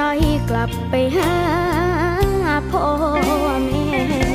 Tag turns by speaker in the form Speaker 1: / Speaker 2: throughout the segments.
Speaker 1: ใอยกลับไป
Speaker 2: หาพ่อแม่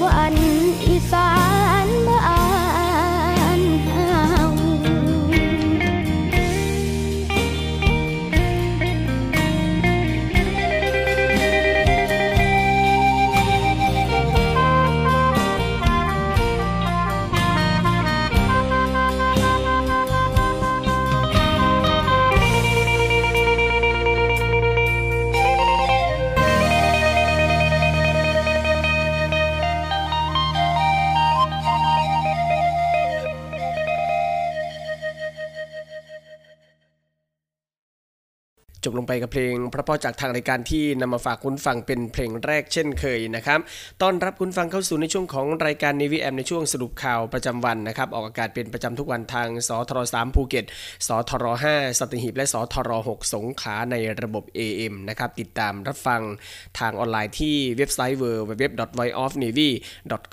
Speaker 2: วร เพ
Speaker 3: ลงพราะๆจากทางรายการที่นำมาฝากคุณฟังเป็นเพลงแรกเช่นเคยนะครับต้อนรับคุณฟังเข้าสู่ในช่วงของรายการนีวีแอมในช่วงสรุปข่าวประจำวันนะครับออกอากาศเป็นประจำทุกวันทางสทร3ภูเก็ตสทร5สัตหีบและสทร6สงขาในระบบ AM นะครับติดตามรับฟังทางออนไลน์ที่เว็บไซต์ w w w v o i o f n a v y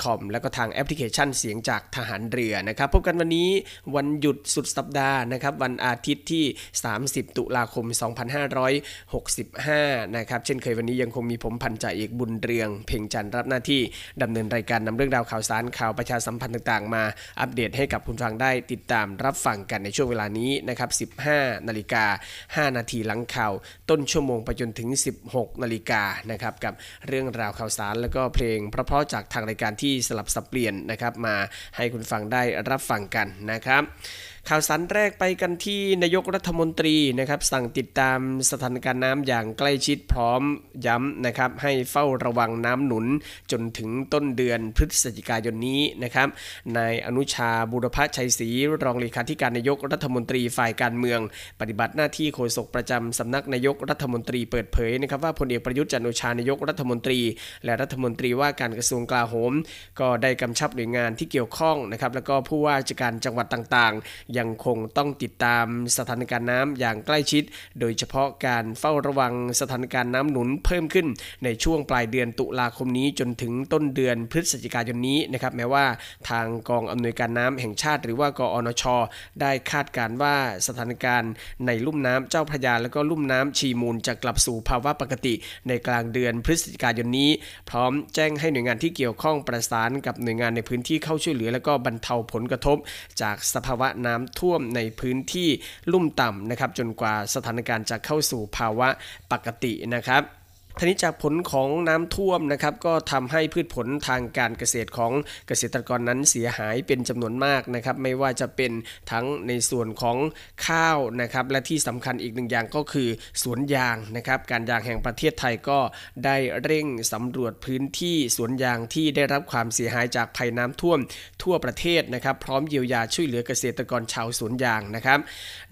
Speaker 3: c o m แล้วก็ทางแอปพลิเคชันเสียงจากทหารเรือนะครับพบกันวันนี้วันหยุดสุดสัปดาห์นะครับวันอาทิตย์ที่ 30 ตุลาคม65 นะครับเช่นเคยวันนี้ยังคงมีผมพันจ่าเอกบุญเรือง เพ่งจันทร์รับหน้าที่ดำเนินรายการนำเรื่องราวข่าวสารข่าวประชาสัมพันธ์ต่างๆ มาอัปเดตให้กับคุณฟังได้ติดตามรับฟังกันในช่วงเวลานี้นะครับ 15 นาฬิกา 5 นาทีหลังข่าวต้นชั่วโมงไปจนถึง 16 นาฬิกานะครับกับเรื่องราวข่าวสารแล้วก็เพลงเพราะๆจากทางรายการที่สลับสับเปลี่ยนนะครับมาให้คุณฟังได้รับฟังกันนะครับ ข่าวสารแรกไปกันที่นายกรัฐมนตรีนะครับสั่งติดตามสถานการณ์น้ำอย่างใกล้ชิดพร้อมย้ำนะครับให้เฝ้าระวังน้ำหนุนจนถึงต้นเดือนพฤศจิกายนนี้นะครับนายอนุชาบุรพชัยศรีรองเลขาธิการนายกรัฐมนตรีฝ่ายการเมือง ปฏิบัติหน้าที่โฆษกประจำสำนักนายกรัฐมนตรีเปิดเผยนะครับว่าพลเอกประยุทธ์จันทร์โอชานายกรัฐมนตรี และรัฐมนตรีว่าการกระทรวงกลาโหม ก็ได้กำชับหน่วยงานที่เกี่ยวข้องนะครับแล้วก็ผู้ว่าราชการจังหวัดต่างๆยังคงต้องติดตามสถานการณ์น้ำอย่างใกล้ชิด โดยเฉพาะการเฝ้าระวังสถานการณ์น้ำหนุนเพิ่มขึ้น ในช่วงปลายเดือนตุลาคมนี้จนถึงต้นเดือนพฤศจิกายนนี้นะครับแม้ว่าทางกองอำนวยการน้ำแห่งชาติ หรือว่ากอนช ได้คาดการณ์ว่าสถานการณ์ในลุ่มน้ำเจ้าพระยาและก็ลุ่มน้ำชีมูลจะกลับสู่ภาวะปกติ ในกลางเดือนพฤศจิกายนนี้ พร้อมแจ้งให้หน่วยงานที่เกี่ยวข้องประสานกับหน่วยงานในพื้นที่เข้าช่วยเหลือ และก็บรรเทาผลกระทบ จากสภาวะน้ำท่วมในพื้นที่ลุ่มต่ำนะครับ จนกว่าสถานการณ์จะเข้าสู่ภาวะปกตินะครับ ทีนี้จากผลของน้ำท่วมนะครับก็ทำให้พืชผลทางการเกษตรของเกษตรกรนั้นเสียหายเป็นจำนวนมากนะครับ ไม่ว่าจะเป็นทั้งในส่วนของข้าวนะครับ และที่สำคัญอีกหนึ่งอย่างก็คือสวนยางนะครับ การยางแห่งประเทศไทยก็ได้เร่งสำรวจพื้นที่สวนยางที่ได้รับความเสียหายจากภัยน้ำท่วม ทั่วประเทศนะครับ พร้อมเยียวยาช่วยเหลือเกษตรกรชาวสวนยางนะครับ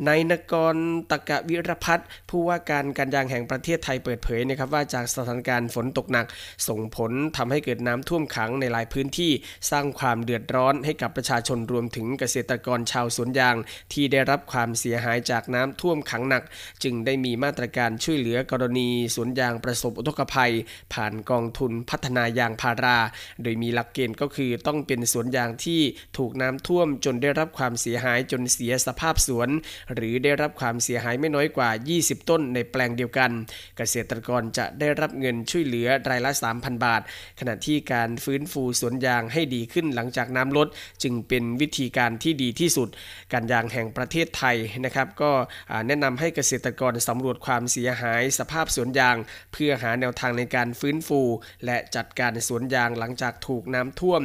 Speaker 3: นายนกรตะกะวิรพัฒน์ผู้ว่าการการยางแห่งประเทศไทยเปิดเผยนะครับว่าจะากสถานการณ์ฝนตกหนัก ส่งผลทำให้เกิดน้ำท่วมขังในหลายพื้นที่สร้างความเดือดร้อนให้กับประชาชนรวมถึงเกษตรกรชาวสวนยาง ที่ได้รับความเสียหายจากน้ำท่วมขังหนัก จึงได้มีมาตรการช่วยเหลือกรณีสวนยางประสบอุทกภัย ผ่านกองทุนพัฒนายางพารา โดยมีหลักเกณฑ์ก็คือต้องเป็นสวนยางที่ถูกน้ำท่วมจนได้รับความเสียหายจนเสียสภาพสวน หรือได้รับความเสียหายไม่น้อยกว่า 20 ต้นในแปลงเดียวกัน เกษตรกรจะได้ได้รับเงินช่วยเหลือรายละ 3,000 บาท ขณะที่การฟื้นฟูสวนยางให้ดีขึ้นหลังจากน้ำลด จึงเป็นวิธีการที่ดีที่สุด การยางแห่งประเทศไทยนะครับก็แนะนำให้เกษตรกรสำรวจความเสียหายสภาพสวนยาง เพื่อหาแนวทางในการฟื้นฟู และจัดการสวนยางหลังจากถูกน้ำท่วม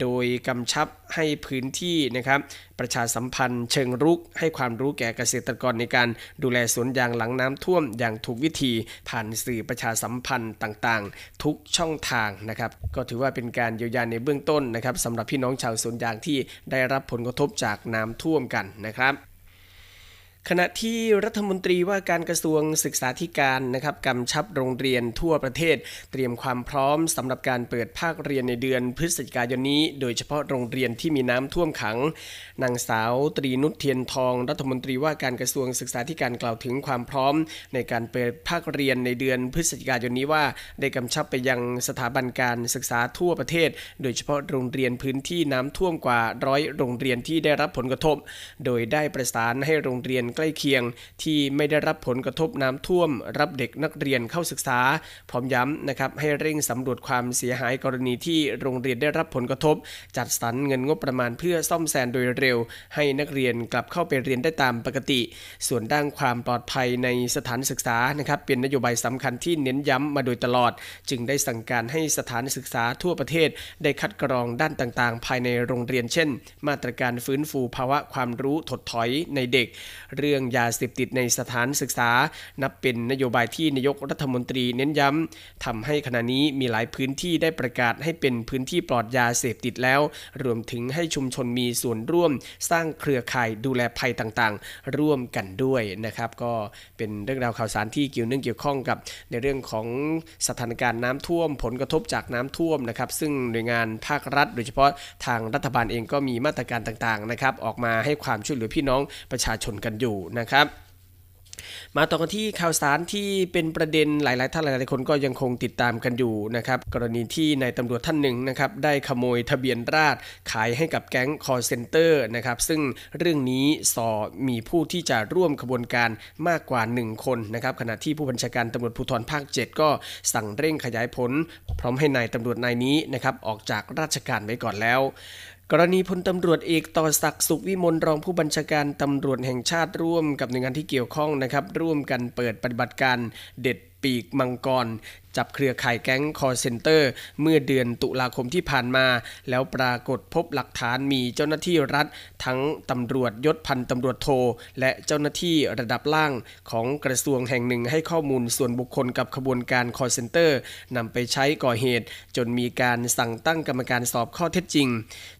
Speaker 3: โดยกำชับ ให้พื้นที่นะครับประชาสัมพันธ์เชิงรุก ให้ความรู้แก่เกษตรกรในการดูแลสวนยางหลังน้ำท่วมอย่างถูกวิธี ผ่านสื่อประชาสัมพันธ์ต่างๆ ทุกช่องทางนะครับ ก็ถือว่าเป็นการเยียวยาในเบื้องต้นนะครับสำหรับพี่น้องชาวสวนยางที่ได้รับผลกระทบจากน้ำท่วมกันนะครับ ขณะที่รัฐมนตรีว่าการกระทรวงศึกษาธิการนะครับกำชับโรงเรียนทั่วประเทศ เตรียมความพร้อมสำหรับการเปิดภาคเรียนในเดือนพฤศจิกายนนี้ โดยเฉพาะโรงเรียนที่มีน้ำท่วมขังนางสาวตรีนุชเทียนทอง รัฐมนตรีว่าการกระทรวงศึกษาธิการกล่าวถึงความพร้อม ในการเปิดภาคเรียนในเดือนพฤศจิกายนนี้ว่า ได้กำชับไปยังสถาบันการศึกษาทั่วประเทศ โดยเฉพาะโรงเรียนพื้นที่น้ำท่วมกว่าร้อยโรงเรียนที่ได้รับผลกระทบ โดยได้ประสานให้โรงเรียนใกล้เคียง ที่ไม่ได้รับผลกระทบน้ำท่วม รับเด็กนักเรียนเข้าศึกษา พร้อมย้ำนะครับให้เร่งสำรวจความเสียหายกรณีที่โรงเรียนได้รับผลกระทบ จัดสรรเงินงบประมาณเพื่อซ่อมแซมโดยเร็ว ให้นักเรียนกลับเข้าไปเรียนได้ตามปกติ ส่วนด้านความปลอดภัยในสถานศึกษานะครับเป็นนโยบายสำคัญที่เน้นย้ำมาโดยตลอด จึงได้สั่งการให้สถานศึกษาทั่วประเทศ ได้คัดกรองด้านต่างๆ ภายในโรงเรียนเช่น มาตรการฟื้นฟูภาวะความรู้ถดถอยในเด็ก เรื่องยาเสพติดในสถานศึกษา นับเป็นนโยบายที่นายกรัฐมนตรีเน้นย้ำทำให้ขณะนี้มีหลายพื้นที่ได้ประกาศให้เป็นพื้นที่ปลอดยาเสพติดแล้ว รวมถึงให้ชุมชนมีส่วนร่วม สร้างเครือข่ายดูแลภัยต่างๆ ร่วมกันด้วยนะครับ ก็เป็นเรื่องราวข่าวสารที่เกี่ยวเนื่องเกี่ยวข้องกับในเรื่องของสถานการณ์น้ำท่วม ผลกระทบจากน้ำท่วมนะครับ ซึ่งหน่วยงานภาครัฐ โดยเฉพาะทางรัฐบาลเองก็มีมาตรการต่างๆนะครับออกมาให้ความช่วยเหลือพี่น้องประชาชนกันอยู่นะครับมาต่อกันที่ข่าวสารที่เป็นประเด็นหลาย ๆ ท่านหลาย ๆ คนก็ยังคงติดตามกันอยู่นะครับกรณีที่นายตำรวจท่านหนึ่งนะครับได้ขโมยทะเบียนราษฎรขายให้กับแก๊งคอลเซ็นเตอร์นะครับซึ่งเรื่องนี้ส่อมีผู้ที่จะร่วมขบวนการมากกว่า 1 คนนะครับขณะที่ผู้บัญชาการตำรวจภูธรภาค 7 ก็สั่งเร่งขยายผล พร้อมให้นายตำรวจนายนี้นะครับออกจากราชการไว้ก่อนแล้ว กรณีพลตำรวจเอกต่อศักดิ์สุขวิมลรองผู้บัญชาการตำรวจแห่งชาติร่วมกับหน่วยงานที่เกี่ยวข้องนะครับ ร่วมกันเปิดปฏิบัติการเด็ดปีกมังกร จับเครือข่ายแก๊งคอลเซ็นเตอร์ เมื่อเดือนตุลาคมที่ผ่านมา แล้วปรากฏพบหลักฐานมีเจ้าหน้าที่รัฐ ทั้งตำรวจยศพันตำรวจโท และเจ้าหน้าที่ระดับล่างของกระทรวงแห่งหนึ่งให้ข้อมูลส่วนบุคคลกับขบวนการคอลเซ็นเตอร์นำไปใช้ก่อเหตุ จนมีการสั่งตั้งกรรมการสอบข้อเท็จจริง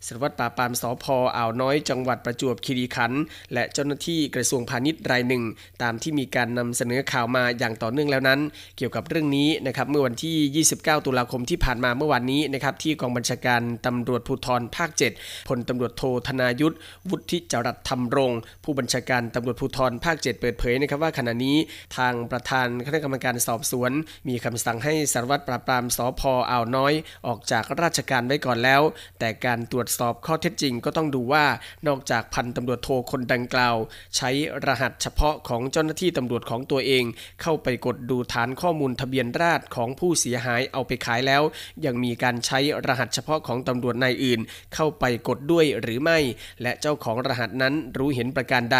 Speaker 3: สารวัตรปราบปรามสพอ่าวน้อยจังหวัดประจวบคีรีขันธ์และเจ้าหน้าที่กระทรวงพาณิชย์รายหนึ่ง ตามที่มีการนำเสนอข่าวมาอย่างต่อเนื่องแล้วนั้น เกี่ยวกับเรื่องนี้นะครับเมื่อวันที่ 29 ตุลาคมที่ผ่านมาเมื่อวานนี้นะครับที่กองบัญชาการตำรวจภูธรภาค 7พลตำรวจโทธนายุทธวุฒิจรัตธรรมรงผู้บัญชาการตำรวจภูธรภาค 7 เปิดเผยนะครับว่าขณะนี้ทางประธานคณะกรรมการสอบสวน มีคำสั่งให้สารวัตรปราบปรามสพอ่าวน้อย ออกจากราชการไว้ก่อนแล้ว แต่การตรวจสอบข้อเท็จจริงก็ต้องดูว่านอกจากพันตำรวจโทคนดังกล่าว ใช้รหัสเฉพาะของเจ้าหน้าที่ตำรวจของตัวเอง เข้าไปกดดูฐานข้อมูลทะเบียนราษฎรของผู้เสียหายเอาไปขายแล้ว ยังมีการใช้รหัสเฉพาะของตำรวจนายอื่น เข้าไปกดด้วยหรือไม่ และเจ้าของรหัสนั้นรู้เห็นประการใด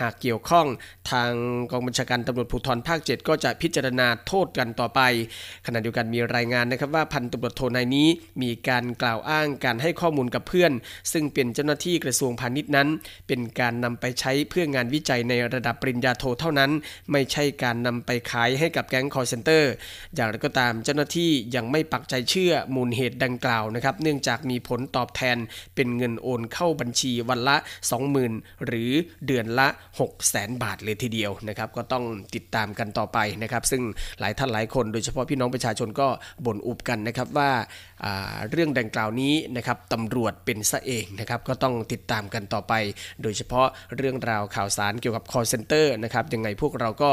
Speaker 3: หากเกี่ยวข้อง ทางกองบัญชาการตำรวจภูธรภาค 7 ก็จะพิจารณาโทษกันต่อไป ขณะเดียวกันมีรายงานนะครับว่าพันตำรวจโทนายนี้ มีการกล่าวอ้างการให้ข้อมูลกับเพื่อน ซึ่งเป็นเจ้าหน้าที่กระทรวงพาณิชย์นั้น เป็นการนำไปใช้เพื่องานวิจัยในระดับปริญญาโทเท่านั้น ไม่ใช่การนำไปขายให้กับแก๊งคอลเซ็นเตอร์อย่างไรก็ตามเจ้าหน้าที่ยังไม่ปักใจเชื่อมูลเหตุดังกล่าวนะครับ เนื่องจากมีผลตอบแทนเป็นเงินโอนเข้าบัญชีวันละ 20,000 หรือเดือนละ 600,000 บาทเลยทีเดียวนะครับ ก็ต้องติดตามกันต่อไปนะครับ ซึ่งหลายท่านหลายคนโดยเฉพาะพี่น้องประชาชนก็บ่นอุบกันนะครับว่าอ่า เรื่องดังกล่าวนี้นะครับตำรวจเป็นซะเองนะครับก็ต้องติดตามกันต่อไป โดยเฉพาะเรื่องราวข่าวสารเกี่ยวกับ call center นะครับยังไงพวกเราก็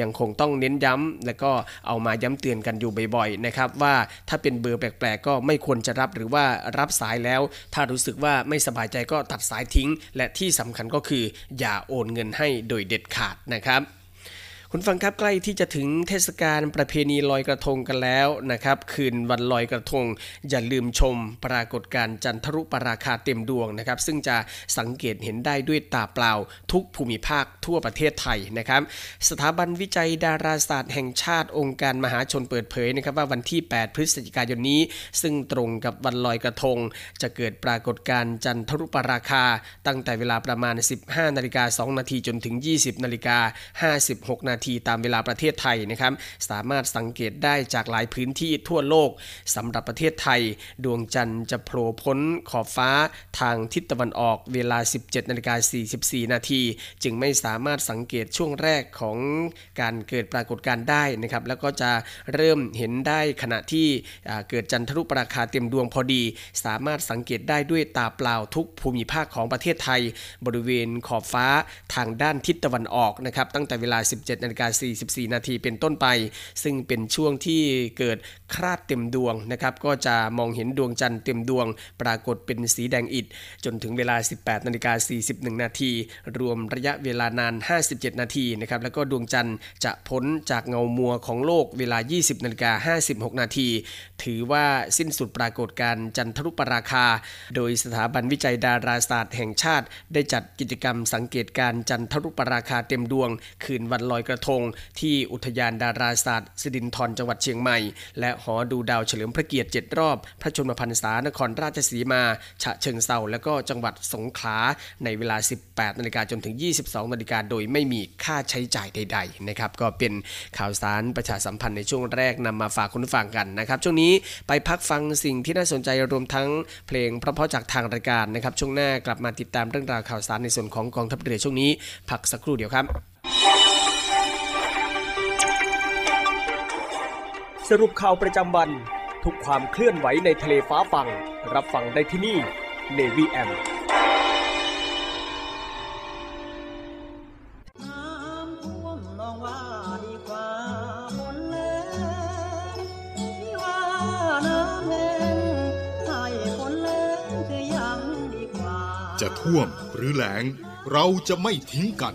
Speaker 3: ยังคงต้องเน้นย้ำและก็เอามาย้ำเตือนกันอยู่บ่อยๆนะครับว่าถ้าเป็นเบอร์แปลกๆ ก็ไม่ควรจะรับหรือว่ารับสายแล้ว ถ้ารู้สึกว่าไม่สบายใจก็ตัดสายทิ้ง และที่สำคัญก็คืออย่าโอนเงินให้โดยเด็ดขาดนะครับ คุณฟังครับใกล้ที่จะถึงเทศกาลประเพณีลอยกระทงกันแล้วนะครับ คืนวันลอยกระทง อย่าลืมชมปรากฏการณ์จันทรุปราคาเต็มดวงนะครับ ซึ่งจะสังเกตเห็นได้ด้วยตาเปล่า ทุกภูมิภาคทั่วประเทศไทยนะครับ สถาบันวิจัยดาราศาสตร์แห่งชาติองค์การมหาชนเปิดเผยนะครับว่าวันที่ 8 พฤศจิกายนนี้ ซึ่งตรงกับวันลอยกระทง จะเกิดปรากฏการณ์จันทรุปราคา ตั้งแต่เวลาประมาณ 15นาฬิกา2นาทีจนถึง 20นาฬิกา56นาทีตามเวลาประเทศไทยนะครับ สามารถสังเกตได้จากหลายพื้นที่ทั่วโลกสำหรับประเทศไทย ดวงจันทร์จะโผล่พ้นขอบฟ้าทางทิศตะวันออกเวลา 17นาฬิกา44 นาที จึงไม่สามารถสังเกตช่วงแรกของการเกิดปรากฏการณ์ได้นะครับ แล้วก็จะเริ่มเห็นได้ขณะที่เกิดจันทรุปราคาเต็มดวงพอดี สามารถสังเกตได้ด้วยตาเปล่าทุกภูมิภาคของประเทศไทย บริเวณขอบฟ้าทางด้านทิศตะวันออกนะครับ ตั้งแต่เวลา 17นาฬิกาฬิกา44 นาทีเป็นต้นไป ซึ่งเป็นช่วงที่เกิดคราดเต็มดวงนะครับก็จะมองเห็นดวงจันทร์เต็มดวง ปรากฏเป็นสีแดงอิฐจนถึงเวลา 18 นาฬิกา 41 นาที รวมระยะเวลานาน 57 นาทีนะครับแล้วก็ดวงจันทร์จะพ้นจากเงามัวของโลกเวลา 20 นาฬิกา 56 นาที ถือว่าสิ้นสุดปรากฏการณ์จันทรุปราคา โดยสถาบันวิจัยดาราศาสตร์แห่งชาติ ได้จัดกิจกรรมสังเกตการณ์จันทรุปราคาเต็มดวง คืนวันลอยกระทง ที่อุทยานดาราศาสตร์สิรินธรจังหวัดเชียงใหม่ และหอดูดาวเฉลิมพระเกียรติ7รอบ พระชนมพรรษานครราชสีมา ฉะเชิงเซาและก็จังหวัดสงขลาในเวลา 18นาฬิกาจนถึง 22นาฬิกาโดยไม่มีค่าใช้จ่ายใด ๆ นะครับ ก็เป็นข่าวสารประชาสัมพันธ์ในช่วงแรกนำมาฝากคุณผู้ฟังกันนะครับ ช่วงนี้ไปพักฟังสิ่งที่น่าสนใจรวมทั้งเพลงเพราะๆจากทางรายการนะครับ ช่วงหน้ากลับมาติดตามเรื่องราวข่าวสารในส่วนของกองทัพเรือช่วงนี้ พักสักครู่เดียวครับ
Speaker 4: สรุปข่าวประจำวัน ทุกความเคลื่อนไหวในทะเลฟ้าฟังรับฟังได้ที่นี่ Navy M
Speaker 5: น้ำท่วมนองว่าดีกว่าฝนแล้งที่ว่าน้ำแห้งให้ฝนแล้งจะยังดีกว่า
Speaker 6: จะท่วมหรือแล้งเราจะไม่ทิ้งกัน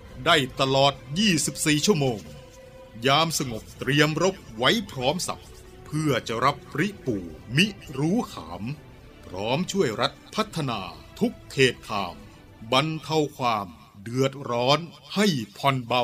Speaker 6: ได้ตลอด 24 ชั่วโมง ยามสงบเตรียมรบไว้พร้อมสับ เพื่อจะรับริปูมิรู้ขาม พร้อมช่วยรัฐพัฒนาทุกเขตขาม บรรเทาความเดือดร้อนให้ผ่อนเบา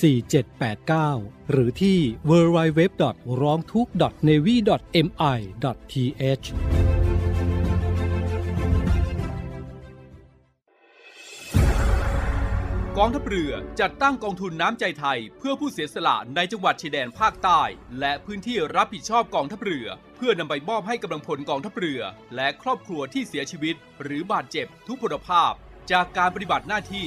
Speaker 7: 4789 หรือที่ www. ร้องทุกข์ navy mi th
Speaker 8: กองทัพเรือจัดตั้งกองทุนน้ำใจไทย เพื่อผู้เสียสละในจังหวัดชายแดนภาคใต้ และพื้นที่รับผิดชอบกองทัพเรือ เพื่อนำไปมอบให้กำลังพลกองทัพเรือ และครอบครัวที่เสียชีวิต หรือบาดเจ็บทุกพลภาพ จากการปฏิบัติหน้าที่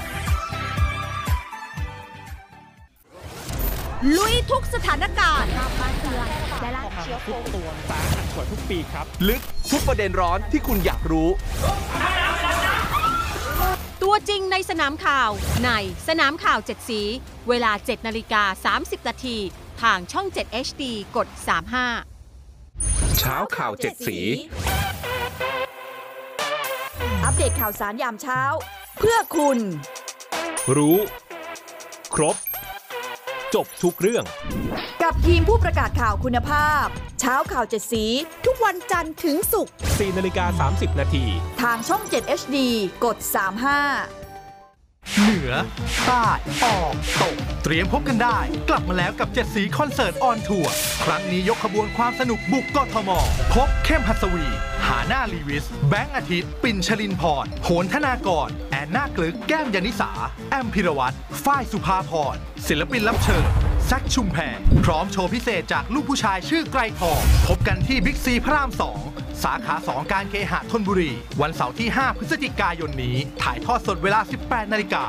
Speaker 9: ลุยทุกสถานการณ์
Speaker 10: ทุกตัวสาหัสกว่าทุกปีครับ ลึกทุกประเด็นร้อนที่คุณอยากรู้
Speaker 9: ตัวจริงในสนามข่าว ในสนามข่าว 7 สี เวลา 7 นาฬิกา 30 นาทีทางช่อง 7 HD กด 35
Speaker 10: เช้าข่าวเจ็ดสี
Speaker 11: อัปเดตข่าวสารยามเช้า เพื่อคุณ
Speaker 10: รู้ ครบ จบทุกเรื่อง
Speaker 11: กับทีมผู้ประกาศข่าวคุณภาพ เช้าข่าวเจ็ดสี ทุกวันจันทร์ถึงศุกร์
Speaker 10: 4นาฬิกา30 นาที
Speaker 11: ทางช่อง 7 HD กด 35
Speaker 12: เหนือใต้ออกตก เตรียมพบกันได้ กลับมาแล้วกับ7สีคอนเสิร์ตออนทัวร์ครั้งนี้ยกขบวนความสนุกบุกกทม พบเข้มหัสวี หาหน้าลีวิส แบงค์อาทิตย์ ปิ่นชลินพรโหนธนากร แอนนากลึก แก้มยานิสา แอมพิรวัตรฝ้ายสุภาพร ศิลปินรับเชิญแซคชุมแพรพร้อมโชว์พิเศษจากลูกผู้ชายชื่อไกรทอง พบกันที่บิ๊กซีพระราม2 สาขา 2 การเคหะธนบุรี วันเสาร์ที่ 5 พฤศจิกายนนี้ ถ่ายทอดสดเวลา 18 นาฬิกา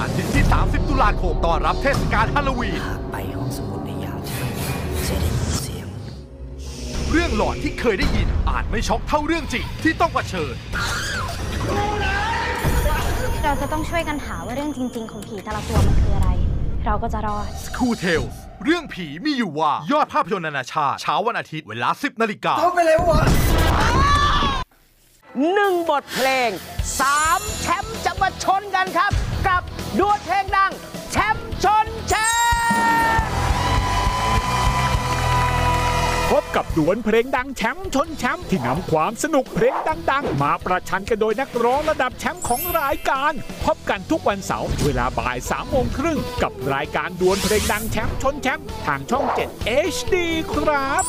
Speaker 12: อาทิตย์ที่ 30 ตุลาคมต้อนรับเทศกาลฮาโลวีน
Speaker 13: ไปห้องสมุดในยามเช้าจะได้ยินเสียง
Speaker 12: เรื่องหลอนที่เคยได้ยินอาจไม่ช็อกเท่าเรื่องจริงที่ต้องเผชิญ
Speaker 14: เราจะต้องช่วยกันหาว่าเรื่องจริง ๆ ของผีแต่ละตัวมันคืออะไร เราก็จะรอด
Speaker 12: School Tales เรื่องผีมีอยู่ว่า ยอดภาพยนตร์นานาชาติเช้าวันอาทิตย์เวลา 10นาฬิกา
Speaker 15: เขาไปเลยวะ
Speaker 16: หนึ่งบทเพลงสามแชมป์จะมาชนกันครับ กับดวลเพลงดัง แชมป์ชนแชมป์
Speaker 17: พบกับดวลเพลงดังแชมป์ชนแชมป์ที่นำความสนุกเพลงดัง ๆ มาประชันกันโดยนักร้องระดับแชมป์ของรายการ พบกันทุกวันเสาร์เวลาบ่าย3ามโมงครึ่งกับรายการดวลเพลงดังแชมป์ชนแชมป์ทางช่อง 7 HD ครับ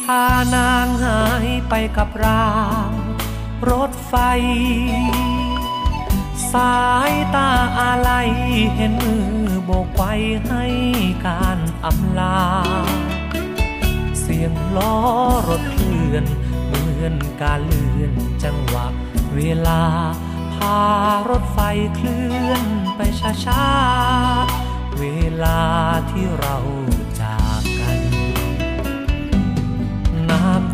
Speaker 18: พานางหายไปกับรางรถไฟ สายตาอะไรเห็นมือโบกไว้ให้การอำลา เสียงล้อรถเคลื่อนเหมือนการเลื่อนจังหวะเวลา พารถไฟเคลื่อนไปช้าๆ เวลาที่เรา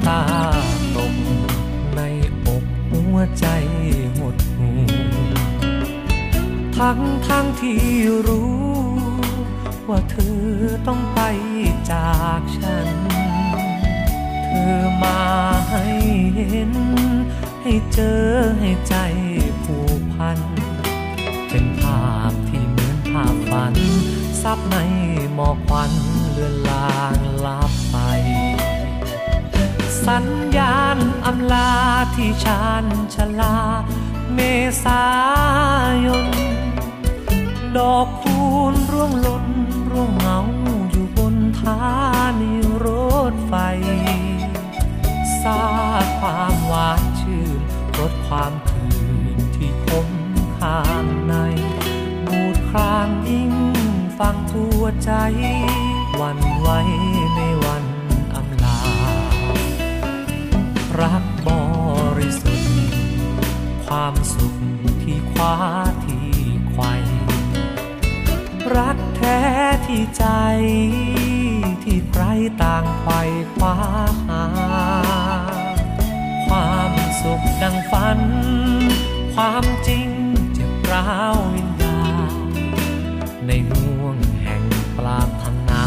Speaker 18: ตาตกในอกหัวใจหดหูทั้งทั้งที่รู้ ว่าเธอต้องไปจากฉัน เธอมาให้เห็น ให้เจอให้ใจผูกพัน เป็นภาพที่เหมือนภาพฝันซับในหมอกควันเลือนลางลับ สัญญาณอำลาที่ชานชลา เมษายน ดอกคูณร่วงหล่นร่วงเหงาอยู่บนทานีรถไฟซาความหวานชื่นรสความคืนที่คมข้างในบูดครางยิ่งฟังทั่วใจวันไว้ในวั รักบริสุทธิ์ ความสุขที่คว้าที่ไขวรักแท้ที่ใจ ที่ใครต่างไขว่คว้าหา ความสุขดังฝัน ความจริงเจ็บร้าววิญญาณในห่วงแห่งปราถนา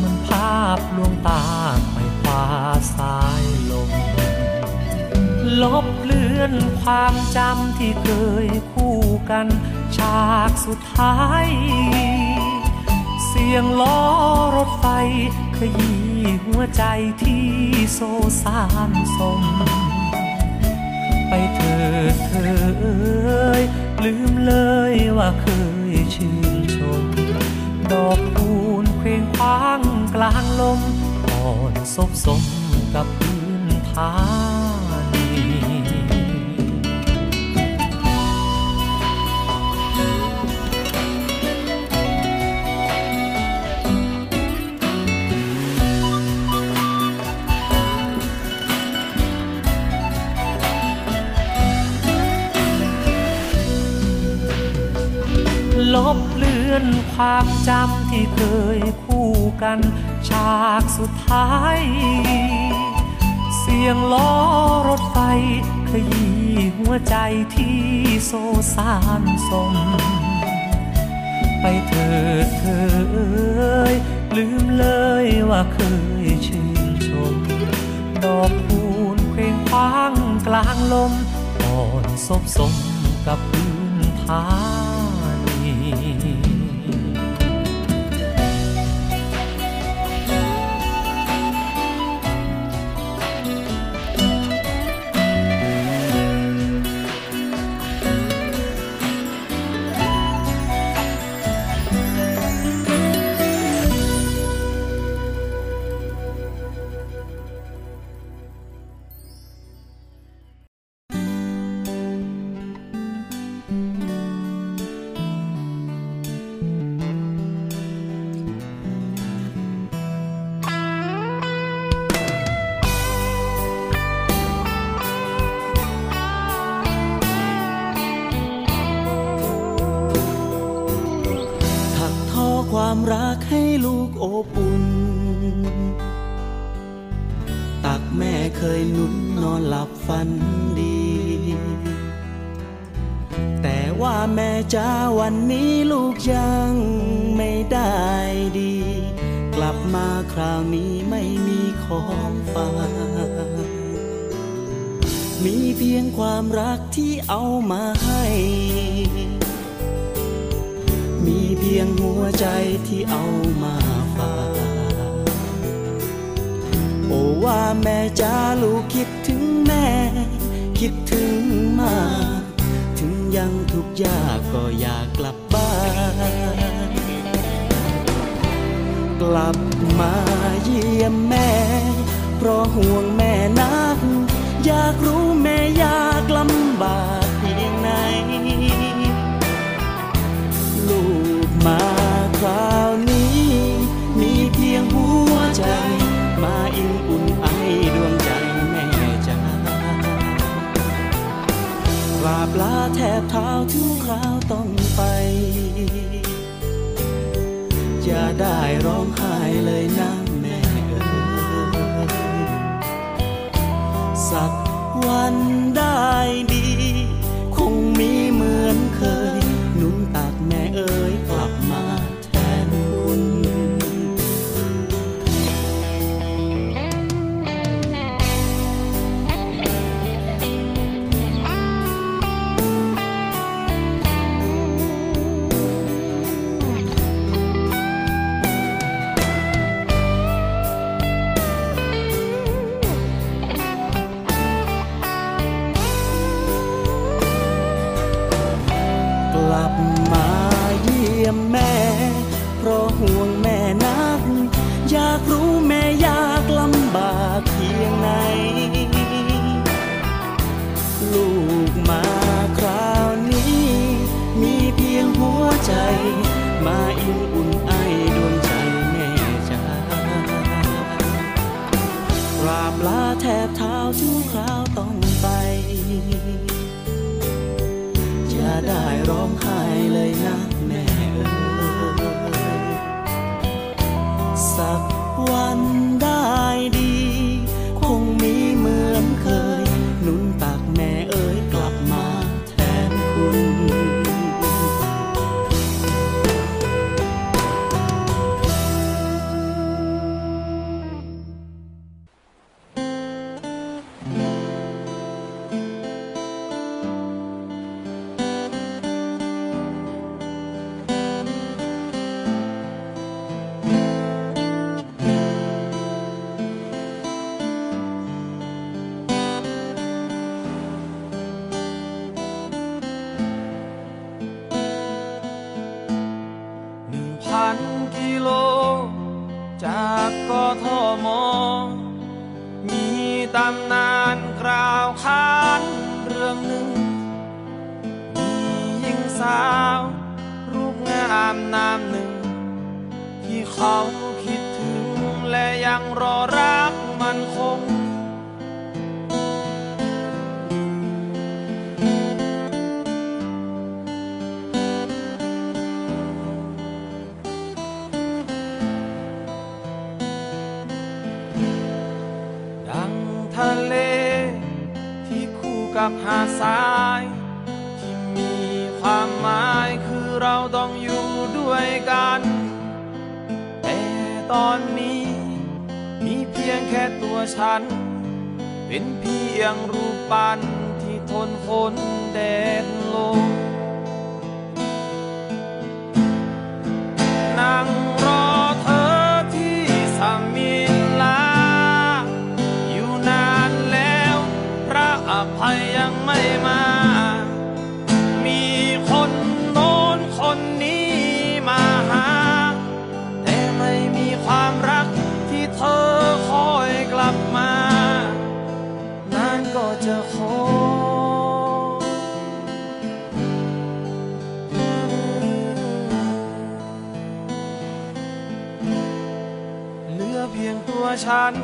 Speaker 18: มันภาพลวงตาไปคว้าสายลม ลบเลือนความจำที่เคยคู่กันฉากสุดท้าย เสียงล้อรถไฟขยี้หัวใจที่โซซานสม ไปเถิดเธอเอ่ยลืมเลยว่าเคยชื่นชม ดอกคูณเควงคว้างกลางลมอ่อนซบสมกับพื้นทานี ลบเลือนความจำที่เคยคู่กันฉากสุดท้าย เสียงล้อรถไฟขยี้หัวใจที่โซซานสม ไปเถิดเธอเอ่ยลืมเลยว่าเคยชื่นชม ดอกคูณเคว้งคว้างกลางลมอ่อนซบสมกับพื้นทานี
Speaker 19: แม่จ้าลูกคิดถึงแม่ คิดถึงมากถึงยังทุกยากก็อยากกลับบ้าน กลับมาเยี่ยมแม่ เพราะห่วงแม่นัก อยากรู้แม่อยากลำบากเพียงไหน ลูกมาคราวนี้ มีเพียงหัวใจ มาอิ่มอุ่น ราบลาแทบเท้าทุกคราวต้องไป อย่าได้ร้องไห้เลยนะแม่เอ๋ยสักวันได้ งหัวใจ มาอิ่มอุ่นไอดวงใจแม่จ้ากราบลาแทบเท้าทุกคราวต้องไป อย่าได้ร้อง กับ
Speaker 15: หาดทราย ที่มีความหมายคือเราต้องอยู่ด้วยกัน แต่ตอนนี้ มีเพียงแค่ตัวฉัน เป็นเพียงรูปปั้นที่ทนฝนแดดลมนั่ง ฉัน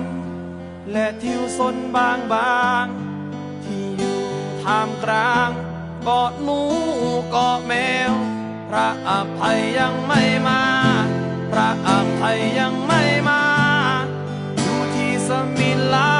Speaker 15: และทิวสนบางบางๆที่อยู่ท่ามกลางเกาะหนูเกาะแมว พระอภัยยังไม่มา พระอภัยยังไม่มา อยู่ที่สมิลา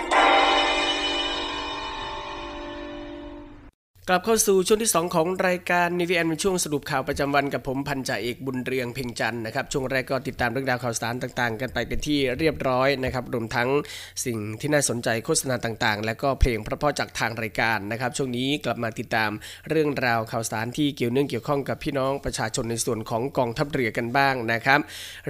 Speaker 3: กลับเข้าสู่ช่วงที่ 2 ของรายการนิว n เป็นช่วงสรุปข่าวประจำวันกับผมพันจ่าเอกบุญเรืองเพ่งจันทร์นะครับช่วงแรกก็ติดตามเรื่องราวข่าวสารต่างๆ กันไปเป็นที่เรียบร้อยนะครับรวมทั้งสิ่งที่น่าสนใจโฆษณาต่างๆ และก็เพลงพราะๆจากทางรายการนะครับช่วงนี้กลับมาติดตามเรื่องราวข่าวสารที่เกี่ยวเนื่องเกี่ยวข้องกับพี่น้องประชาชนในส่วนของกองทัพเรือกันบ้างนะครับ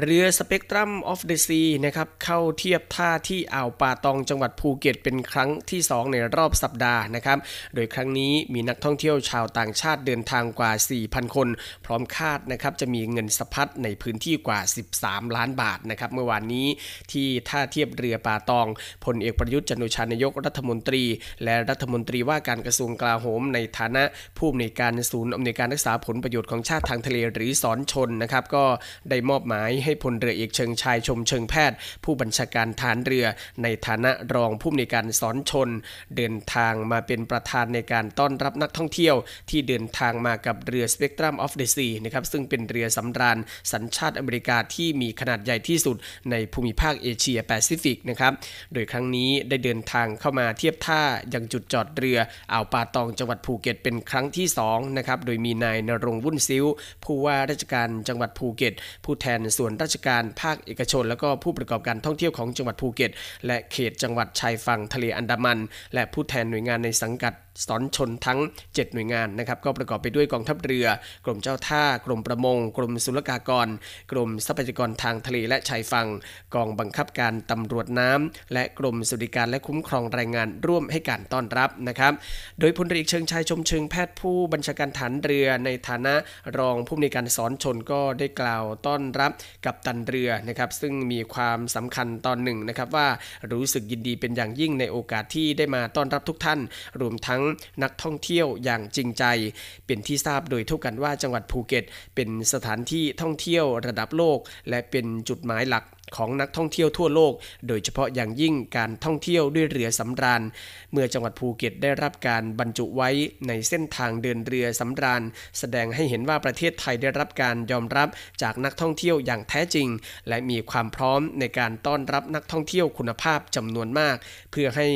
Speaker 3: เรือ Spectrum of the Seas นะครับเข้าเทียบท่าที่อ่าวป่าตองจังหวัดภูเก็ตเป็นครั้งที่ 2 ในรอบสัปดาห์นะครับโดยครั้งนี้มีนักท่องเที่ยวชาวต่างชาติเดินทางกว่า 4,000 คน พร้อมคาดนะครับจะมีเงินสะพัดในพื้นที่กว่า 13 ล้านบาทนะครับเมื่อวานนี้ที่ท่าเทียบเรือป่าตองพลเอกประยุทธ์จันทร์โอชานายกรัฐมนตรี และรัฐมนตรีว่าการกระทรวงกลาโหมในฐานะผู้อำนวยการศูนย์อำนวยการรักษาผลประโยชน์ของชาติทางทะเลหรือศรชลนะครับก็ได้มอบหมายให้พลเรือเอกเชิงชายชมเชิงแพทย์ ผู้บัญชาการทหารเรือในฐานะรองผู้อำนวยการศรชล เดินทางมาเป็นประธานในการต้อนรับนักท่องเที่ยวที่เดินทางมากับเรือ Spectrum of the Seas นะครับซึ่งเป็นเรือสำราญสัญชาติอเมริกาที่มีขนาดใหญ่ที่สุดในภูมิภาคเอเชียแปซิฟิกนะครับโดยครั้งนี้ได้เดินทางเข้ามาเทียบท่ายังจุดจอดเรืออ่าวป่าตองจังหวัดภูเก็ตเป็นครั้งที่2นะครับโดยมีนายณรงค์ วุ่นซิ้ว ผู้ว่าราชการจังหวัดภูเก็ต ผู้แทนส่วนราชการภาคเอกชน แล้วก็ผู้ประกอบการท่องเที่ยวของจังหวัดภูเก็ต และเขตจังหวัดชายฝั่งทะเลอันดามัน และผู้แทนหน่วยงานในสังกัดศรชลทั้ง 7 หน่วยงานนะครับก็ประกอบไปด้วยกองทัพเรือ กรมเจ้าท่ากรมประมง กรมศุลกากร กรมทรัพยากรทางทะเลและชายฝั่งกองบังคับการตำรวจน้ำและกรมสวัสดิการและคุ้มครองแรงงานร่วมให้การต้อนรับนะครับโดยพลเรือเชิงชายชมเชิงแพทย์ผู้บัญชาการฐานเรือในฐานะรองผู้อำนวยการสอนชนก็ได้กล่าวต้อนรับกับตันเรือนะครับซึ่งมีความสำคัญตอนหนึ่งนะครับว่ารู้สึกยินดีเป็นอย่างยิ่งในโอกาสที่ได้มาต้อนรับทุกท่าน รวมทั้งงนักท่องเที่ยวอย่างจริงใจ เป็นที่ทราบโดยทั่วกันว่าจังหวัดภูเก็ต เป็นสถานที่ท่องเที่ยวระดับโลก และเป็นจุดหมายหลัก ของนักท่องเที่ยวทั่วโลก โดยเฉพาะอย่างยิ่งการท่องเที่ยวด้วยเรือสำราญ เมื่อจังหวัดภูเก็ตได้รับการบรรจุไว้ในเส้นทางเดินเรือสำราญ แสดงให้เห็นว่าประเทศไทยได้รับการยอมรับจากนักท่องเที่ยวอย่างแท้จริง และมีความพร้อมในการต้อนรับนักท่องเที่ยวคุณภาพจำนวนมาก เพื่อให้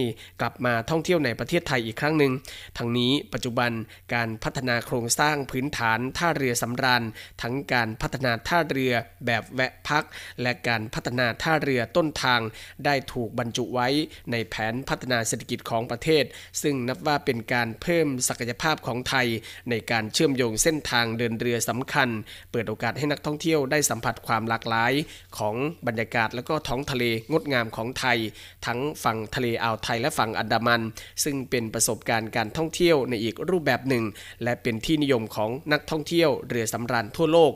Speaker 3: กลับมาท่องเที่ยวในประเทศไทยอีกครั้งหนึ่งทั้งนี้ปัจจุบันการพัฒนาโครงสร้างพื้นฐานท่าเรือสำราญ ทั้งการพัฒนาท่าเรือแบบแวะพัก และการพัฒฒนาท่าเรือต้นทาง ได้ถูกบรรจุไว้ในแผนพัฒนาเศรษฐกิจของประเทศ ซึ่งนับว่าเป็นการเพิ่มศักยภาพของไทย ในการเชื่อมโยงเส้นทางเดินเรือสำคัญ เปิดโอกาสให้นักท่องเที่ยวได้สัมผัสความหลากหลายของบรรยากาศและก็ท้องทะเลงดงามของไทย ทั้งฝั่งทะเลอ่าวไทยและฝั่งอันดามัน ซึ่งเป็นประสบการณ์การท่องเที่ยวในอีกรูปแบบหนึ่ง และเป็นที่นิยมของนักท่องเที่ยวเรือสำราญทั่วโลก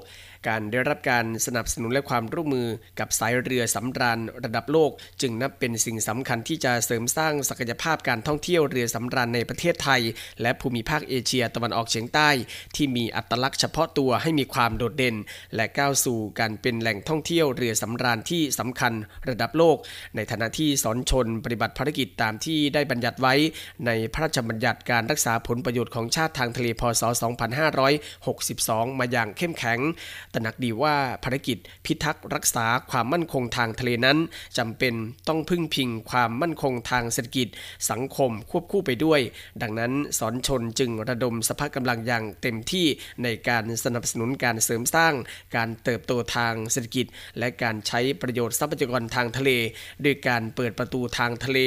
Speaker 3: การได้รับการสนับสนุนและความร่วมมือกับสายเรือสำราญระดับโลก จึงนับเป็นสิ่งสำคัญที่จะเสริมสร้างศักยภาพการท่องเที่ยวเรือสำราญในประเทศไทย และภูมิภาคเอเชียตะวันออกเฉียงใต้ ที่มีอัตลักษณ์เฉพาะตัวให้มีความโดดเด่น และก้าวสู่การเป็นแหล่งท่องเที่ยวเรือสำราญที่สำคัญระดับโลก ในฐานะที่สอนชนปฏิบัติภารกิจตามที่ได้บัญญัติไว้ ในพระราชบัญญัติการรักษาผลประโยชน์ของชาติทางทะเลพศ 2562 มาอย่างเข้มแข็งตระหนักดีว่าภารกิจพิทักษ์รักษาความมั่นคงทางทะเลนั้นจำเป็นต้องพึ่งพิงความมั่นคงทางเศรษฐกิจ สังคมควบคู่ไปด้วย ดังนั้นสอนชนจึงระดมสภาพกำลังอย่างเต็มที่ในการสนับสนุนการเสริมสร้าง การเติบโตทางเศรษฐกิจ และการใช้ประโยชน์ทรัพยากรทางทะเล โดยการเปิดประตูทางทะเล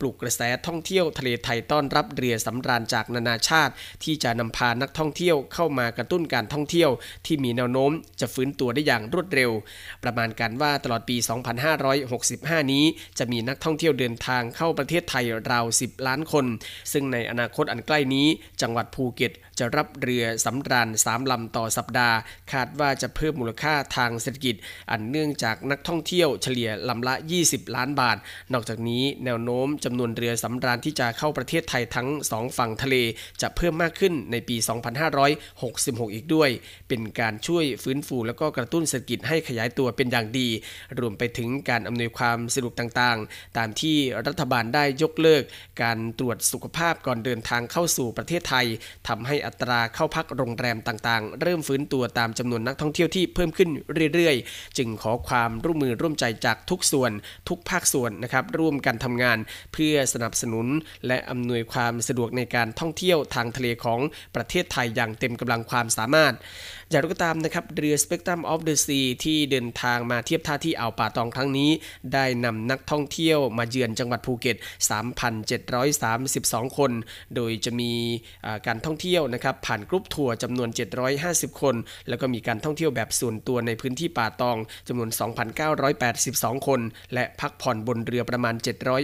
Speaker 3: ปลุกกระแสท่องเที่ยวทะเลไทยต้อนรับเรือสำราญจากนานาชาติ ที่จะนำพานักท่องเที่ยวเข้ามากระตุ้นการท่องเที่ยวที่มีแนวโน้ม จะฟื้นตัวได้อย่างรวดเร็ว ประมาณการว่าตลอดปี 2565 นี้ จะมีนักท่องเที่ยวเดินทางเข้าประเทศไทยราว 10 ล้านคน ซึ่งในอนาคตอันใกล้นี้ จังหวัดภูเก็ตจะรับเรือสำราญ3ลำต่อสัปดาห์ คาดว่าจะเพิ่มมูลค่าทางเศรษฐกิจ อันเนื่องจากนักท่องเที่ยวเฉลี่ยลำละ 20 ล้านบาท นอกจากนี้แนวโน้มจำนวนเรือสำราญที่จะเข้าประเทศไทยทั้ง2ฝั่งทะเล จะเพิ่มมากขึ้นในปี 2566 อีกด้วย เป็นการช่วยฟื้นฟู และก็กระตุ้นเศรษฐกิจให้ขยายตัวเป็นอย่างดี รวมไปถึงการอำนวยความสะดวกต่างๆ ตามที่รัฐบาลได้ยกเลิก การตรวจสุขภาพก่อนเดินทางเข้าสู่ประเทศไทยทำให้อัตราเข้าพักโรงแรมต่างๆ เริ่มฟื้นตัวตามจำนวนนักท่องเที่ยวที่เพิ่มขึ้นเรื่อยๆ จึงขอความร่วมมือร่วมใจจากทุกส่วน ทุกภาคส่วนนะครับร่วมกันทำงาน เพื่อสนับสนุน และอำนวยความสะดวกในการท่องเที่ยวทางทะเลของประเทศไทยอย่างเต็มกำลังความสามารถอย่างไรก็ตามนะครับเรือ Spectrum of the Sea ที่เดินทางมาเทียบท่าที่อ่าวป่าตองครั้งนี้ ได้นำนักท่องเที่ยวมาเยือนจังหวัดภูเก็ต 3,732 คน โดยจะมีการท่องเที่ยวนะครับผ่านกรุ๊ปทัวร์จำนวน 750 คน แล้วก็มีการท่องเที่ยวแบบส่วนตัวในพื้นที่ป่าตองจำนวน 2,982 คน และพักผ่อนบนเรือประมาณ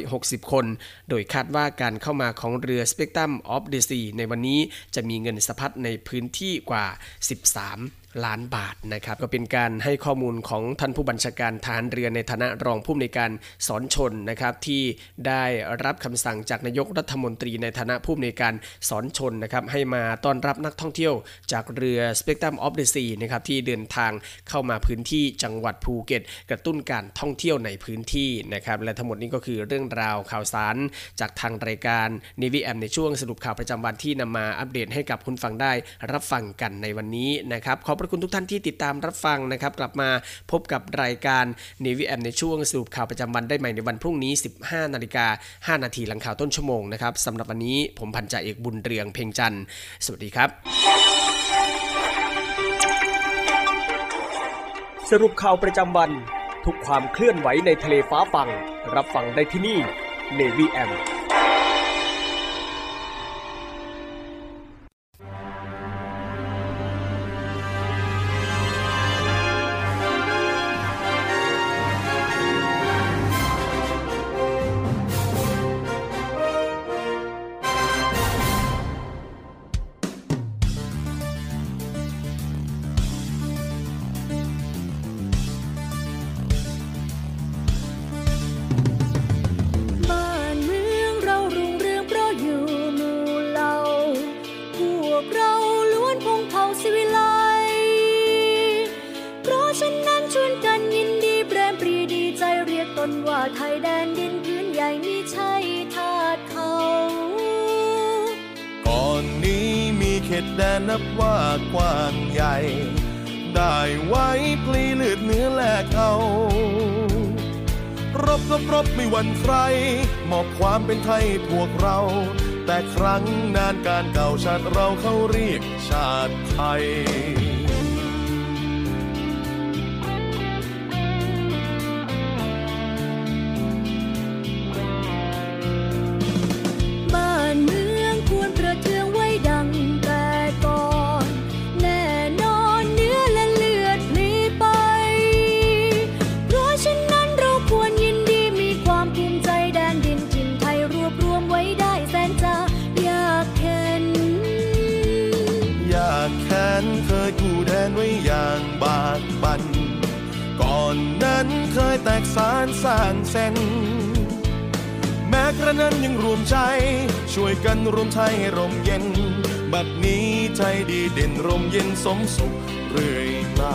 Speaker 3: 760 คน โดยคาดว่าการเข้ามาของเรือ Spectrum of the Sea ในวันนี้จะมีเงินสะพัดในพื้นที่กว่า 13 ล้านบาทนะครับก็เป็นการให้ข้อมูลของท่านผู้บัญชาการทหารเรือในฐานะรองผู้อำนการสอนชนนะครับที่ได้รับคำสั่งจากนายกรัฐมนตรีในฐานะผู้อำนการสอนชนนะครับให้มาต้อนรับนักท่องเที่ยวจากเรือ Spectrum of the Sea นะครับที่เดินทางเข้ามาพื้นที่จังหวัดภูเก็ต กระตุ้นการท่องเที่ยวในพื้นที่นะครับและทั้งหมดนี้ก็คือเรื่องราวข่าวสาร จากทางรายการ n ี v แอมในช่วงสรุปข่าวประจำวันที่นำมาอัปเดตให้กับคุณฟังได้รับฟังกันในวันนี้นะครับขอบระคุณทุกท่านที่ติดตามรับฟังนะครับ กลับมาพบกับรายการ n ี v แอมในช่วงสรุปข่าวประจำวันได้ใหม่ในวันพรุ่งนี้ 15 นาฬิกา 5 นาทีหลังข่าวต้นชั่วโมงนะครับสำหรับวันนี้ผมพันจ่าเอกบุญเรืองเพ่งจันทร์สวัสดีครับ
Speaker 4: สรุปข่าวประจำวัน ทุกความเคลื่อนไหวในทะเลฟ้าฟัง รับฟังได้ที่นี่ Navy M
Speaker 20: ติ วย
Speaker 21: กันรวมไทยให้ร่มเย็น บัดนี้ไทยดีเด่นร่มเย็นสมสุขเรื่อยมา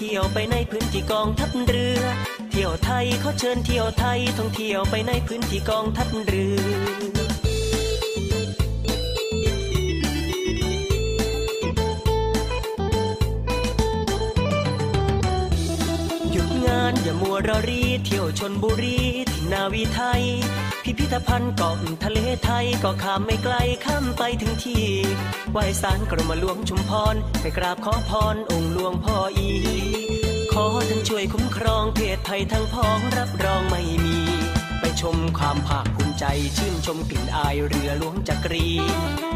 Speaker 22: เที่ยวไปในพื้นที่กองทัพเรือ เที่ยวไทยเขาเชิญเที่ยวไทยท่องเที่ยวไปในพื้นที่กองทัพเรือหยุดงานอย่ามัวรอรีเที่ยวชนบุรีที่นาวีไทย พิพิธภัณฑ์เกาะทะเลไทยก็ข้ามไม่ไกลข้ามไปถึงที่ไหว้สารกรมหลวงชุมพรไปกราบขอพรองค์หลวงพ่ออี ขอท่านช่วยคุ้มครองเพศภัยทั้งพ้องรับรองไม่มี ไปชมความภาคภูมิใจ ชื่นชมกลิ่นอายเรือหลวงจักรี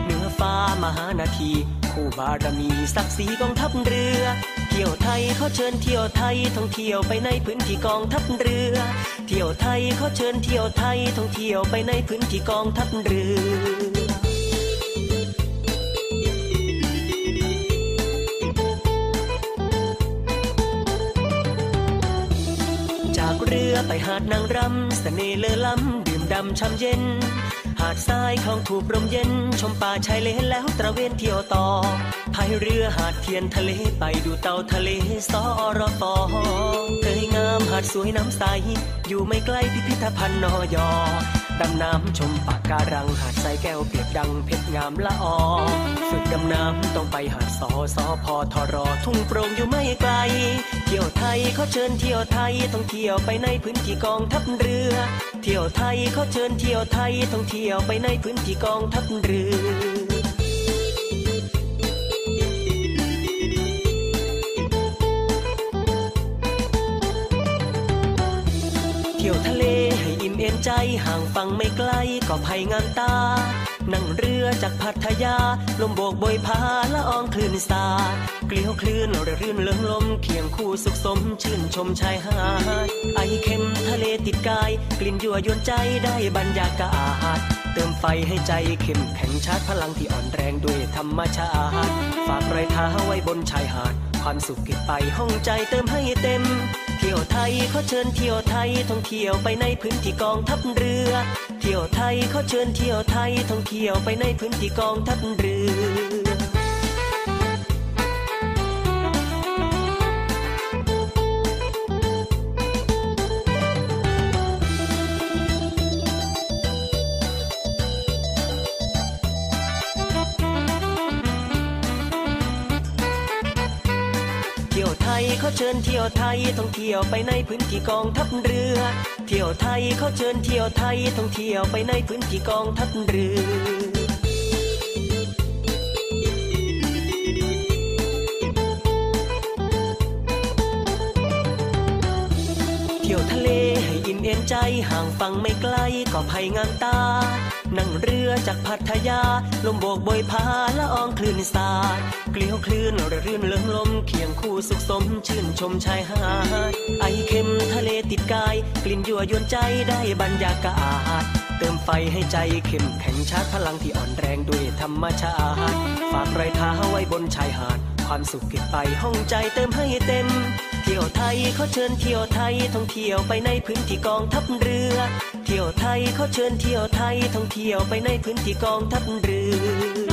Speaker 22: เหนือฟ้ามหานาที คู่บารมีศักดิ์ศรีกองทัพเรือ ที่ยวไทยเขาเชิญเที่ยวไทยท่องเที่ยวไปในพื้นที่กองทัพเรือ เที่ยวไทยเขาเชิญเที่ยวไทยท่องเที่ยวไปในพื้นที่กองทัพเรือจากเรือไปหาดนางรำเสน่ห์เลอล้ำดื่มดำช่ำเย็น หาดทรายคลองถูกลมเย็น ชมป่าชายเลนแล้วตระเวนเที่ยวต่อพายเรือหาดเทียนทะเลไปดูเต่าทะเลสอรอฟอเคยงามหาดสวยน้ำใส อยู่ไม่ไกลพิพิธภัณฑ์นอยอดำน้ำชมปะการังหาดทรายแก้วเปียบดังเพชรงามละออฝึกดำน้ำต้องไปหาดสอสอพอทอรอทุ่งโปร่งอยู่ไม่ไกล ที่ยวไทยเขาเชิญเที่ยวไทยต้องเที่ยวไปในพื้นที่กองทัพเรือ เที่ยวไทยเขาเชิญเที่ยวไทยต้องเที่ยวไปในพื้นที่กองทัพเรือเที่ยวทะเลให้อิ่มเอ็นใจห่างฟังไม่ไกลก็ภัยงามตา นั่งเรือจากพัทยา ลมโบกโบยพาละอองคลื่นสาดเกลียวคลื่นเรื่นเลื่องลม เคียงคู่สุขสม ชื่นชมชายหาดไอเข็มทะเลติดกาย กลิ่นยั่วยวนใจได้บรรยากาศ เติมไฟให้ใจเข้มแข็งชาร์จพลังที่อ่อนแรงด้วยธรรมชาติฝากรอยเท้าไว้บนชายหาด ความสุขเก็บไปห้องใจเติมให้เต็ม เที่ยวไทยขอเชิญเที่ยวไทยท่องเที่ยวไปในพื้นที่กองทัพเรือ เที่ยวไทยเขาเชิญเที่ยวไทยท่องเที่ยวไปในพื้นที่กองทัพเรือ เชิญเที่ยวไทยท่องเที่ยวไปในพื้นที่กองทัพเรือ เที่ยวไทยเขาเชิญเที่ยวไทยท่องเที่ยวไปในพื้นที่กองทัพเรือเที่ยวทะเลให้อิ่มเอ็นใจห่างฟังไม่ไกลก็ภัยงามตา นั่งเรือจากพัทยา ลมโบกโบยพาละอองคลื่นสาด เกลียวคลื่นระรื่นเลิงลม เคียงคู่สุขสม ชื่นชมชายหาด ไอเค็มทะเลติดกาย กลิ่นยั่วยวนใจได้บรรยากาศ เติมไฟให้ใจเข้มแข็งชาร์จพลังที่อ่อนแรงด้วยธรรมชาติ ฝากรอยเท้าไว้บนชายหาด ความสุขเก็บไปห้องใจเติมให้เต็ม เที่ยวไทยเขาเชิญเที่ยวไทยท่องเที่ยวไปในพื้นที่กองทัพเรือ เที่ยวไทยเขาเชิญเที่ยวไทยท่องเที่ยวไปในพื้นที่กองทัพเรือ